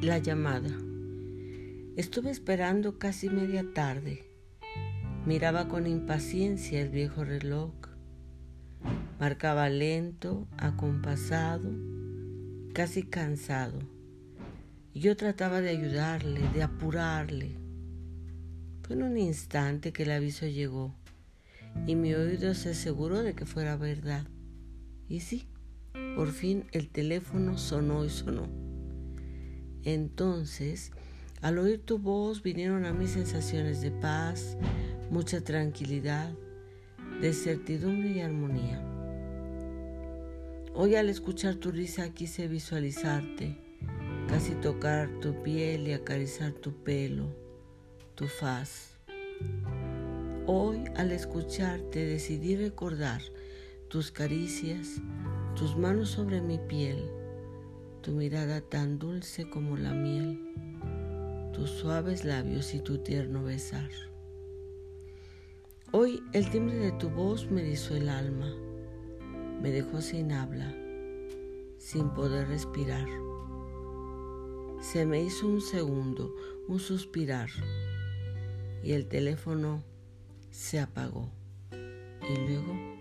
La llamada. Estuve esperando casi media tarde. Miraba con impaciencia el viejo reloj. Marcaba lento, acompasado, casi cansado. Yo trataba de ayudarle, de apurarle. Fue en un instante que el aviso llegó y mi oído se aseguró de que fuera verdad. Y sí, por fin el teléfono sonó y sonó. Entonces, al oír tu voz vinieron a mí sensaciones de paz, mucha tranquilidad, de certidumbre y armonía. Hoy al escuchar tu risa quise visualizarte, casi tocar tu piel y acariciar tu pelo, tu faz. Hoy al escucharte decidí recordar tus caricias, tus manos sobre mi piel, tu mirada tan dulce como la miel, tus suaves labios y tu tierno besar. Hoy el timbre de tu voz me hizo el alma, me dejó sin habla, sin poder respirar. Se me hizo un segundo, un suspirar, y el teléfono se apagó, y luego.